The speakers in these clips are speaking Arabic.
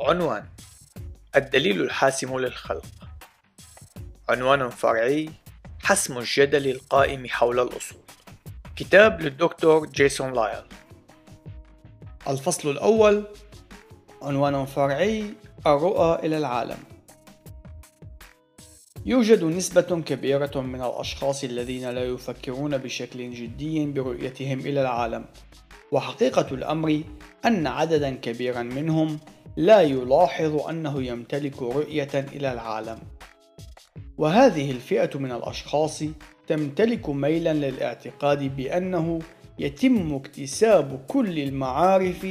عنوان الدليل الحاسم للخلق. عنوان فرعي حسم الجدل القائم حول الأصول. كتاب للدكتور جيسون لايل. الفصل الأول عنوان فرعي الرؤى إلى العالم. يوجد نسبة كبيرة من الأشخاص الذين لا يفكرون بشكل جدي برؤيتهم إلى العالم. وحقيقة الأمر أن عددا كبيرا منهم لا يلاحظ أنه يمتلك رؤية إلى العالم وهذه الفئة من الأشخاص تمتلك ميلا للاعتقاد بأنه يتم اكتساب كل المعارف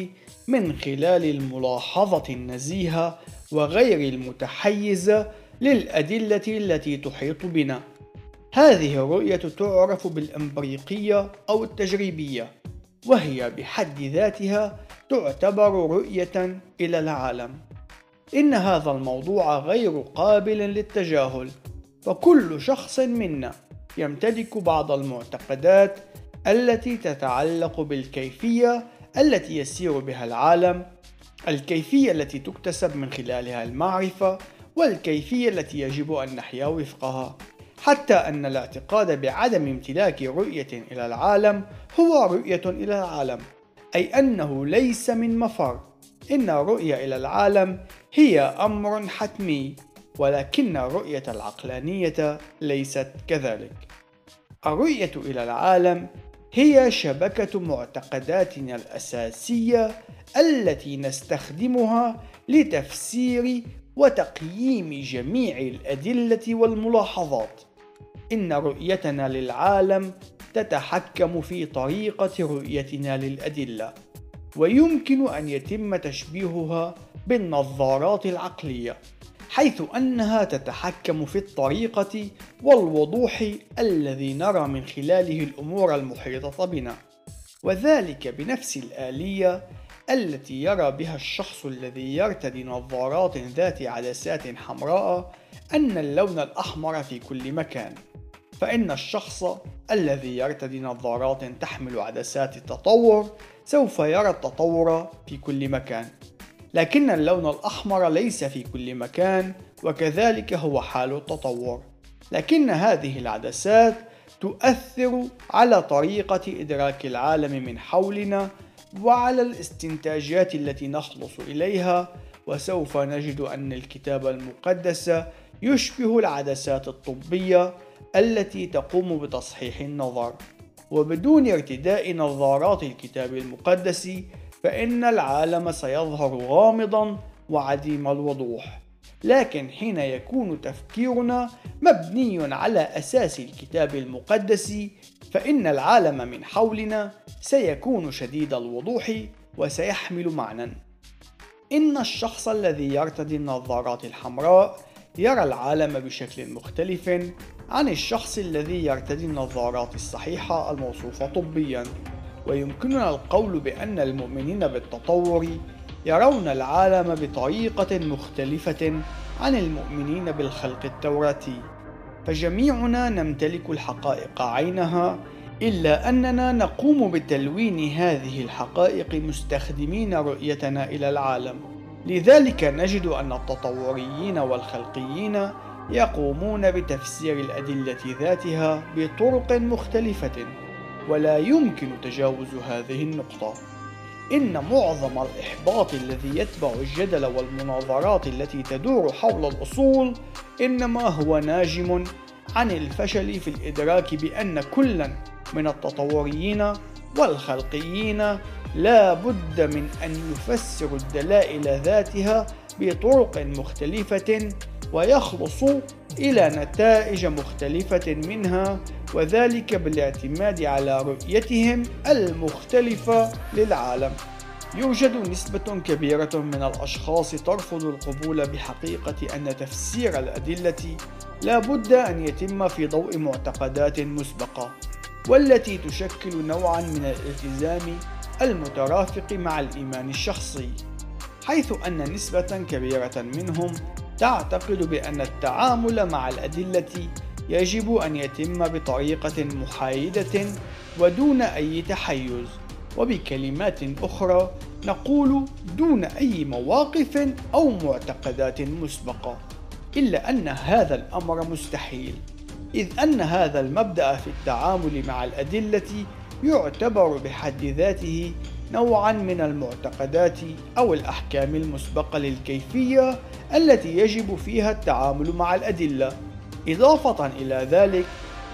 من خلال الملاحظة النزيهة وغير المتحيزة للأدلة التي تحيط بنا. هذه الرؤية تعرف بالإمبريقية أو التجريبية، وهي بحد ذاتها تعتبر رؤية إلى العالم. إن هذا الموضوع غير قابل للتجاهل، فكل شخص منا يمتلك بعض المعتقدات التي تتعلق بالكيفية التي يسير بها العالم، الكيفية التي تكتسب من خلالها المعرفة، والكيفية التي يجب أن نحيا وفقها. حتى أن الاعتقاد بعدم امتلاك رؤية إلى العالم هو رؤية إلى العالم، أي أنه ليس من مفر. إن الرؤية إلى العالم هي أمر حتمي، ولكن الرؤية العقلانية ليست كذلك. الرؤية إلى العالم هي شبكة معتقداتنا الأساسية التي نستخدمها لتفسير وتقييم جميع الأدلة والملاحظات. إن رؤيتنا للعالم تتحكم في طريقة رؤيتنا للأدلة، ويمكن أن يتم تشبيهها بالنظارات العقلية، حيث أنها تتحكم في الطريقة والوضوح الذي نرى من خلاله الأمور المحيطة بنا، وذلك بنفس الآلية التي يرى بها الشخص الذي يرتدي نظارات ذات عدسات حمراء أن اللون الأحمر في كل مكان. فإن الشخص الذي يرتدي نظارات تحمل عدسات التطور سوف يرى التطور في كل مكان. لكن اللون الأحمر ليس في كل مكان وكذلك هو حال التطور. لكن هذه العدسات تؤثر على طريقة إدراك العالم من حولنا وعلى الاستنتاجات التي نخلص إليها وسوف نجد أن الكتاب المقدس يشبه العدسات الطبية التي تقوم بتصحيح النظر. وبدون ارتداء نظارات الكتاب المقدس فإن العالم سيظهر غامضا وعديم الوضوح. لكن حين يكون تفكيرنا مبني على أساس الكتاب المقدس فإن العالم من حولنا سيكون شديد الوضوح وسيحمل معنى إن الشخص الذي يرتدي النظارات الحمراء يرى العالم بشكل مختلف عن الشخص الذي يرتدي النظارات الصحيحة الموصوفة طبيا. ويمكننا القول بأن المؤمنين بالتطور يرون العالم بطريقة مختلفة عن المؤمنين بالخلق التوراتي. فجميعنا نمتلك الحقائق عينها إلا أننا نقوم بتلوين هذه الحقائق مستخدمين رؤيتنا إلى العالم. لذلك نجد أن التطوريين والخلقيين يقومون بتفسير الأدلة ذاتها بطرق مختلفة ولا يمكن تجاوز هذه النقطة. إن معظم الإحباط الذي يتبع الجدل والمناظرات التي تدور حول الأصول إنما هو ناجم عن الفشل في الإدراك بأن كلا من التطوريين والخلقيين لا بد من أن يفسروا الدلائل ذاتها بطرق مختلفة ويخلصوا إلى نتائج مختلفة منها وذلك بالاعتماد على رؤيتهم المختلفة للعالم. يوجد نسبة كبيرة من الأشخاص ترفض القبول بحقيقة أن تفسير الأدلة لا بد أن يتم في ضوء معتقدات مسبقة والتي تشكل نوعا من الالتزام المترافق مع الإيمان الشخصي حيث أن نسبة كبيرة منهم تعتقد بأن التعامل مع الأدلة يجب أن يتم بطريقة محايدة ودون أي تحيز. وبكلمات أخرى نقول دون أي مواقف أو معتقدات مسبقة إلا أن هذا الأمر مستحيل إذ أن هذا المبدأ في التعامل مع الأدلة يعتبر بحد ذاته نوعا من المعتقدات أو الأحكام المسبقة للكيفية التي يجب فيها التعامل مع الأدلة. إضافة إلى ذلك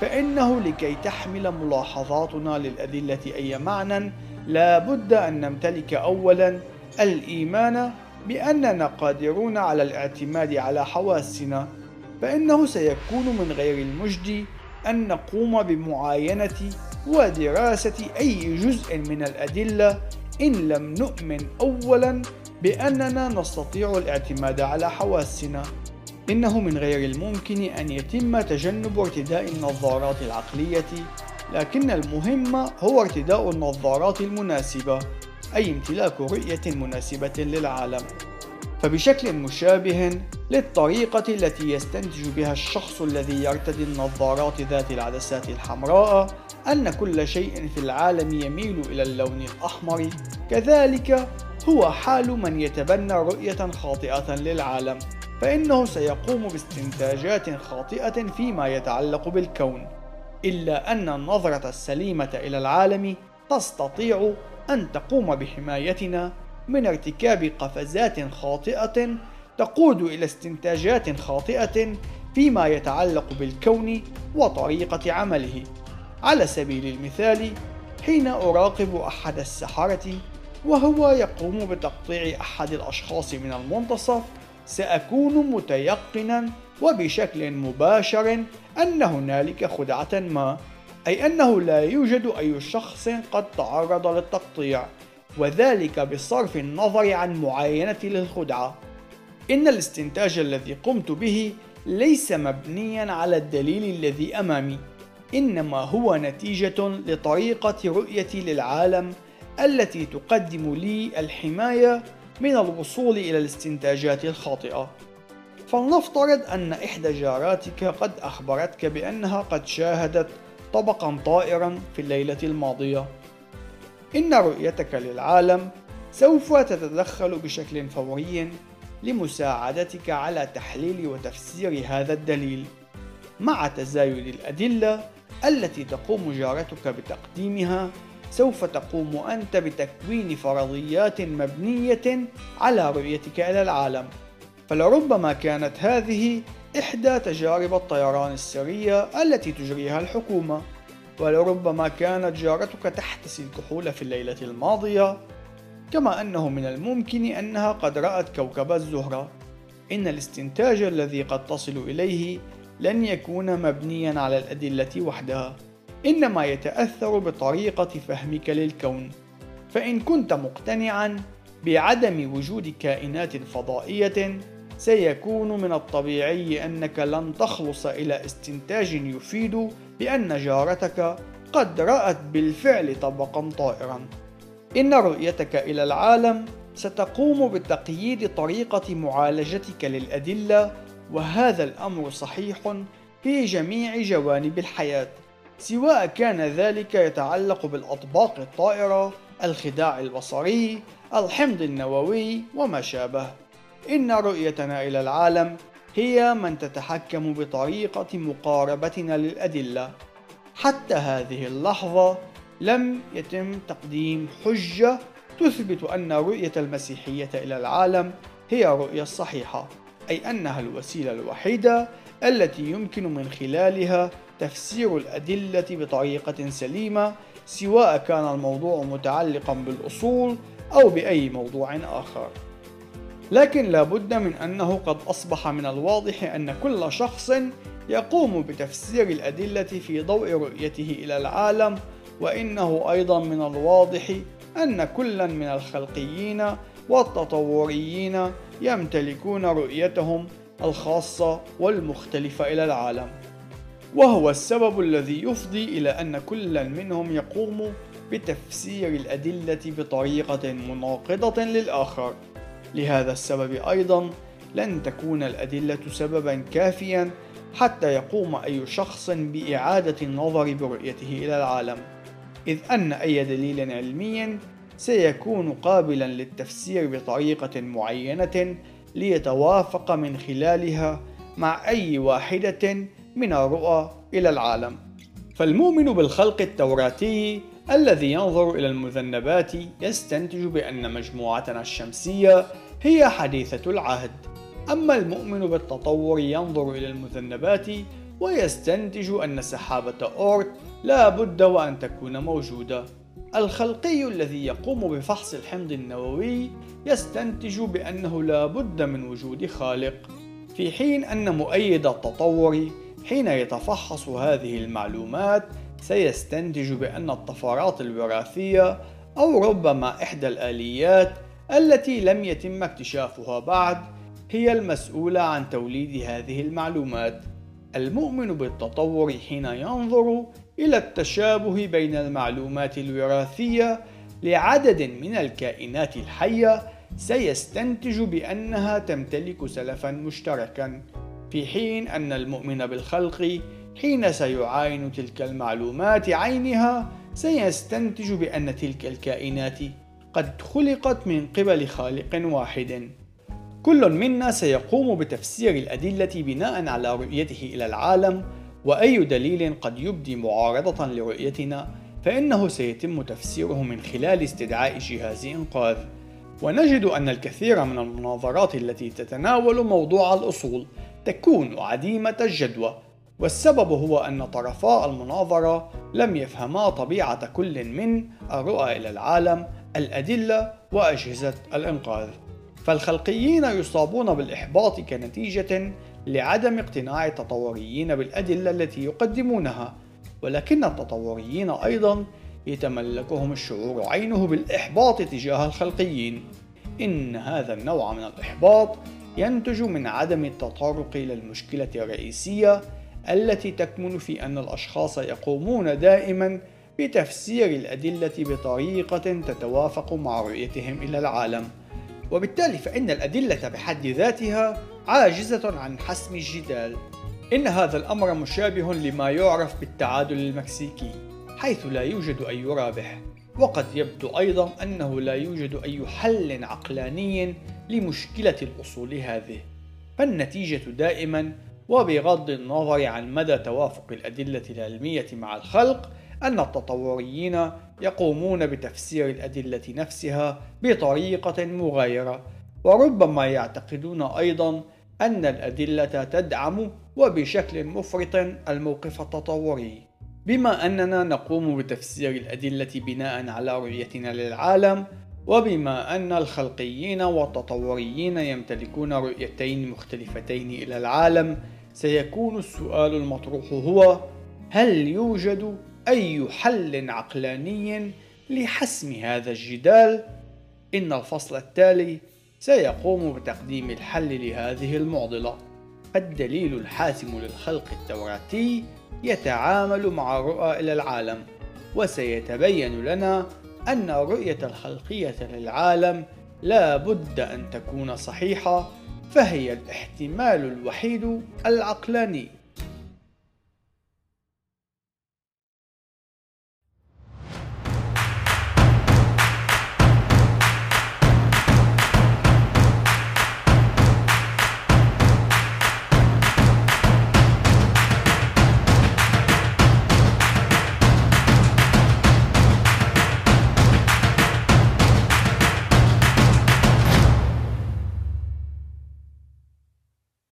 فإنه لكي تحمل ملاحظاتنا للأدلة أي معنى لا بد أن نمتلك أولا الإيمان بأننا قادرون على الاعتماد على حواسنا. فإنه سيكون من غير المجدي أن نقوم بمعاينة ودراسة أي جزء من الأدلة إن لم نؤمن أولا بأننا نستطيع الاعتماد على حواسنا. إنه من غير الممكن أن يتم تجنب ارتداء النظارات العقلية لكن المهم هو ارتداء النظارات المناسبة أي امتلاك رؤية مناسبة للعالم. فبشكل مشابه للطريقة التي يستنتج بها الشخص الذي يرتدي النظارات ذات العدسات الحمراء أن كل شيء في العالم يميل إلى اللون الأحمر. كذلك هو حال من يتبنى رؤية خاطئة للعالم فإنه سيقوم باستنتاجات خاطئة فيما يتعلق بالكون. إلا أن النظرة السليمة إلى العالم تستطيع أن تقوم بحمايتنا من ارتكاب قفزات خاطئة تقود إلى استنتاجات خاطئة فيما يتعلق بالكون وطريقة عمله. على سبيل المثال، حين أراقب أحد السحرة وهو يقوم بتقطيع أحد الأشخاص من المنتصف، سأكون متيقنا وبشكل مباشر أن هنالك خدعة ما، أي أنه لا يوجد أي شخص قد تعرض للتقطيع، وذلك بصرف النظر عن معاينة للخدعة. إن الاستنتاج الذي قمت به ليس مبنيا على الدليل الذي أمامي، إنما هو نتيجة لطريقة رؤيتي للعالم التي تقدم لي الحماية من الوصول إلى الاستنتاجات الخاطئة. فلنفترض أن إحدى جاراتك قد أخبرتك بأنها قد شاهدت طبقا طائرا في الليلة الماضية. إن رؤيتك للعالم سوف تتدخل بشكل فوري لمساعدتك على تحليل وتفسير هذا الدليل مع تزايد الأدلة التي تقوم جارتك بتقديمها سوف تقوم أنت بتكوين فرضيات مبنية على رؤيتك إلى العالم. فلربما كانت هذه إحدى تجارب الطيران السرية التي تجريها الحكومة. ولربما كانت جارتك تحتسي الكحول في الليلة الماضية كما أنه من الممكن أنها قد رأت كوكب الزهرة. إن الاستنتاج الذي قد تصل إليه لن يكون مبنيا على الأدلة وحدها إنما يتأثر بطريقة فهمك للكون. فإن كنت مقتنعا بعدم وجود كائنات فضائية سيكون من الطبيعي أنك لن تخلص إلى استنتاج يفيد بأن جارتك قد رأت بالفعل طبقا طائرا. إن رؤيتك إلى العالم ستقوم بتقييد طريقة معالجتك للأدلة وهذا الأمر صحيح في جميع جوانب الحياة. سواء كان ذلك يتعلق بالأطباق الطائرة الخداع البصري الحمض النووي وما شابه. إن رؤيتنا إلى العالم هي من تتحكم بطريقة مقاربتنا للأدلة. حتى هذه اللحظة لم يتم تقديم حجة تثبت أن رؤية المسيحية إلى العالم هي الرؤية الصحيحة أي أنها الوسيلة الوحيدة التي يمكن من خلالها تفسير الأدلة بطريقة سليمة سواء كان الموضوع متعلقا بالأصول أو بأي موضوع آخر. لكن لا بد من أنه قد أصبح من الواضح أن كل شخص يقوم بتفسير الأدلة في ضوء رؤيته إلى العالم وإنه أيضا من الواضح أن كلا من الخلقيين والتطوريين يمتلكون رؤيتهم الخاصة والمختلفة إلى العالم. وهو السبب الذي يفضي إلى أن كل منهم يقوم بتفسير الأدلة بطريقة مناقضة للآخر. لهذا السبب أيضا لن تكون الأدلة سببا كافيا حتى يقوم أي شخص بإعادة النظر برؤيته إلى العالم إذ أن أي دليل علمي سيكون قابلا للتفسير بطريقة معينة ليتوافق من خلالها مع أي واحدة من الرؤى إلى العالم. فالمؤمن بالخلق التوراتي الذي ينظر إلى المذنبات يستنتج بأن مجموعتنا الشمسية هي حديثة العهد. أما المؤمن بالتطور ينظر إلى المذنبات ويستنتج أن سحابة أورت لا بد وأن تكون موجودة. الخلقي الذي يقوم بفحص الحمض النووي يستنتج بأنه لا بد من وجود خالق. في حين أن مؤيد التطور حين يتفحص هذه المعلومات سيستنتج بأن الطفرات الوراثية أو ربما إحدى الآليات التي لم يتم اكتشافها بعد هي المسؤولة عن توليد هذه المعلومات. المؤمن بالتطور حين ينظر إلى التشابه بين المعلومات الوراثية لعدد من الكائنات الحية سيستنتج بأنها تمتلك سلفا مشتركا في حين أن المؤمن بالخلق حين سيعاين تلك المعلومات عينها سيستنتج بأن تلك الكائنات قد خلقت من قبل خالق واحد. كل منا سيقوم بتفسير الأدلة بناء على رؤيته إلى العالم وأي دليل قد يبدي معارضة لرؤيتنا فإنه سيتم تفسيره من خلال استدعاء جهاز إنقاذ. ونجد أن الكثير من المناظرات التي تتناول موضوع الأصول تكون عديمة الجدوى والسبب هو أن طرفا المناظرة لم يفهما طبيعة كل من الرؤى إلى العالم، الأدلة وأجهزة الإنقاذ. فالخلقيين يصابون بالإحباط كنتيجة لعدم اقتناع التطوريين بالأدلة التي يقدمونها، ولكن التطوريين أيضا يتملكهم الشعور عينه بالإحباط تجاه الخلقيين. إن هذا النوع من الإحباط ينتج من عدم التطرق إلى المشكلة الرئيسية التي تكمن في أن الأشخاص يقومون دائما بتفسير الأدلة بطريقة تتوافق مع رؤيتهم إلى العالم. وبالتالي فإن الأدلة بحد ذاتها عاجزة عن حسم الجدال. إن هذا الأمر مشابه لما يعرف بالتعادل المكسيكي حيث لا يوجد أي رابح وقد يبدو أيضا أنه لا يوجد أي حل عقلاني لمشكلة الأصول هذه. فالنتيجة دائما وبغض النظر عن مدى توافق الأدلة العلمية مع الخلق أن التطوريين يقومون بتفسير الأدلة نفسها بطريقة مغايرة. وربما يعتقدون أيضا أن الأدلة تدعم وبشكل مفرط الموقف التطوري. بما أننا نقوم بتفسير الأدلة بناء على رؤيتنا للعالم وبما أن الخلقيين والتطوريين يمتلكون رؤيتين مختلفتين إلى العالم سيكون السؤال المطروح هو هل يوجد أي حل عقلاني لحسم هذا الجدال؟ إن الفصل التالي سيقوم بتقديم الحل لهذه المعضلة الدليل الحاسم للخلق التوراتي يتعامل مع الرؤى إلى العالم وسيتبين لنا أن الرؤية الخلقية للعالم لا بد أن تكون صحيحة فهي الاحتمال الوحيد العقلاني.